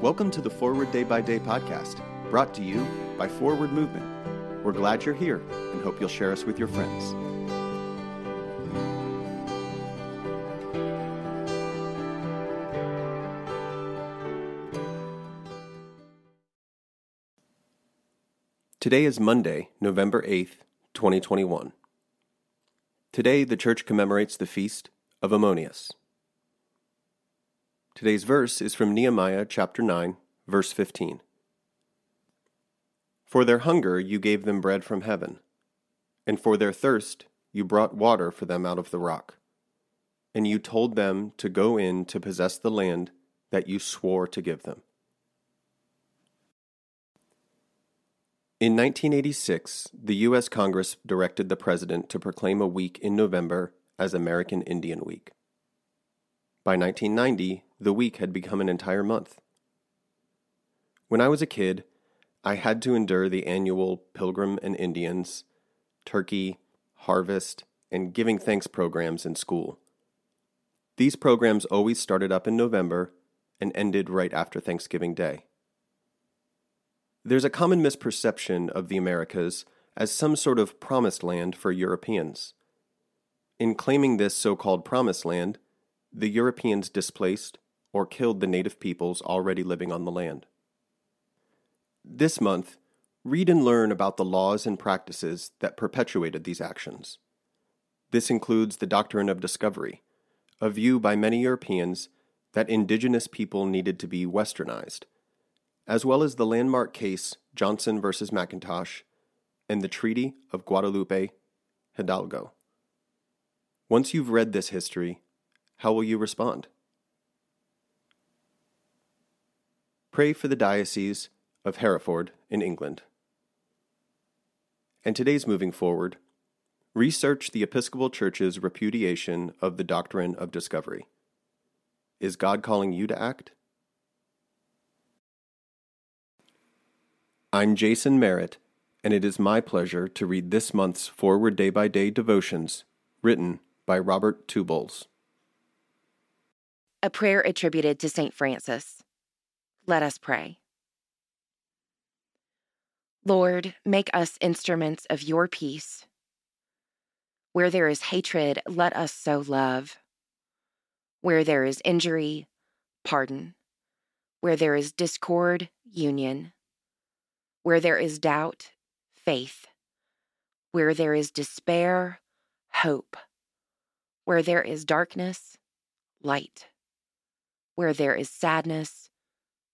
Welcome to the Forward Day by Day podcast, brought to you by Forward Movement. We're glad you're here and hope you'll share us with your friends. Today is Monday, November 8th, 2021. Today, the church commemorates the feast of Ammonius. Today's verse is from Nehemiah chapter 9, verse 15. For their hunger you gave them bread from heaven, and for their thirst you brought water for them out of the rock. And you told them to go in to possess the land that you swore to give them. In 1986, the U.S. Congress directed the President to proclaim a week in November as American Indian Week. By 1990, the week had become an entire month. When I was a kid, I had to endure the annual Pilgrim and Indians, Turkey, Harvest, and Giving Thanks programs in school. These programs always started up in November and ended right after Thanksgiving Day. There's a common misperception of the Americas as some sort of promised land for Europeans. In claiming this so called promised land, the Europeans displaced or killed the native peoples already living on the land. This month, read and learn about the laws and practices that perpetuated these actions. This includes the doctrine of discovery, a view by many Europeans that indigenous people needed to be westernized as well as the landmark case Johnson v. McIntosh and the Treaty of Guadalupe Hidalgo. Once you've read this history, how will you respond? Pray for the Diocese of Hereford in England. And today's moving forward, research the Episcopal Church's repudiation of the doctrine of discovery. Is God calling you to act? I'm Jason Merritt, and it is my pleasure to read this month's Forward Day by Day devotions written by Robert Two Bulls. A prayer attributed to St. Francis. Let us pray. Lord, make us instruments of your peace. Where there is hatred, let us sow love. Where there is injury, pardon. Where there is discord, union. Where there is doubt, faith. Where there is despair, hope. Where there is darkness, light. Where there is sadness,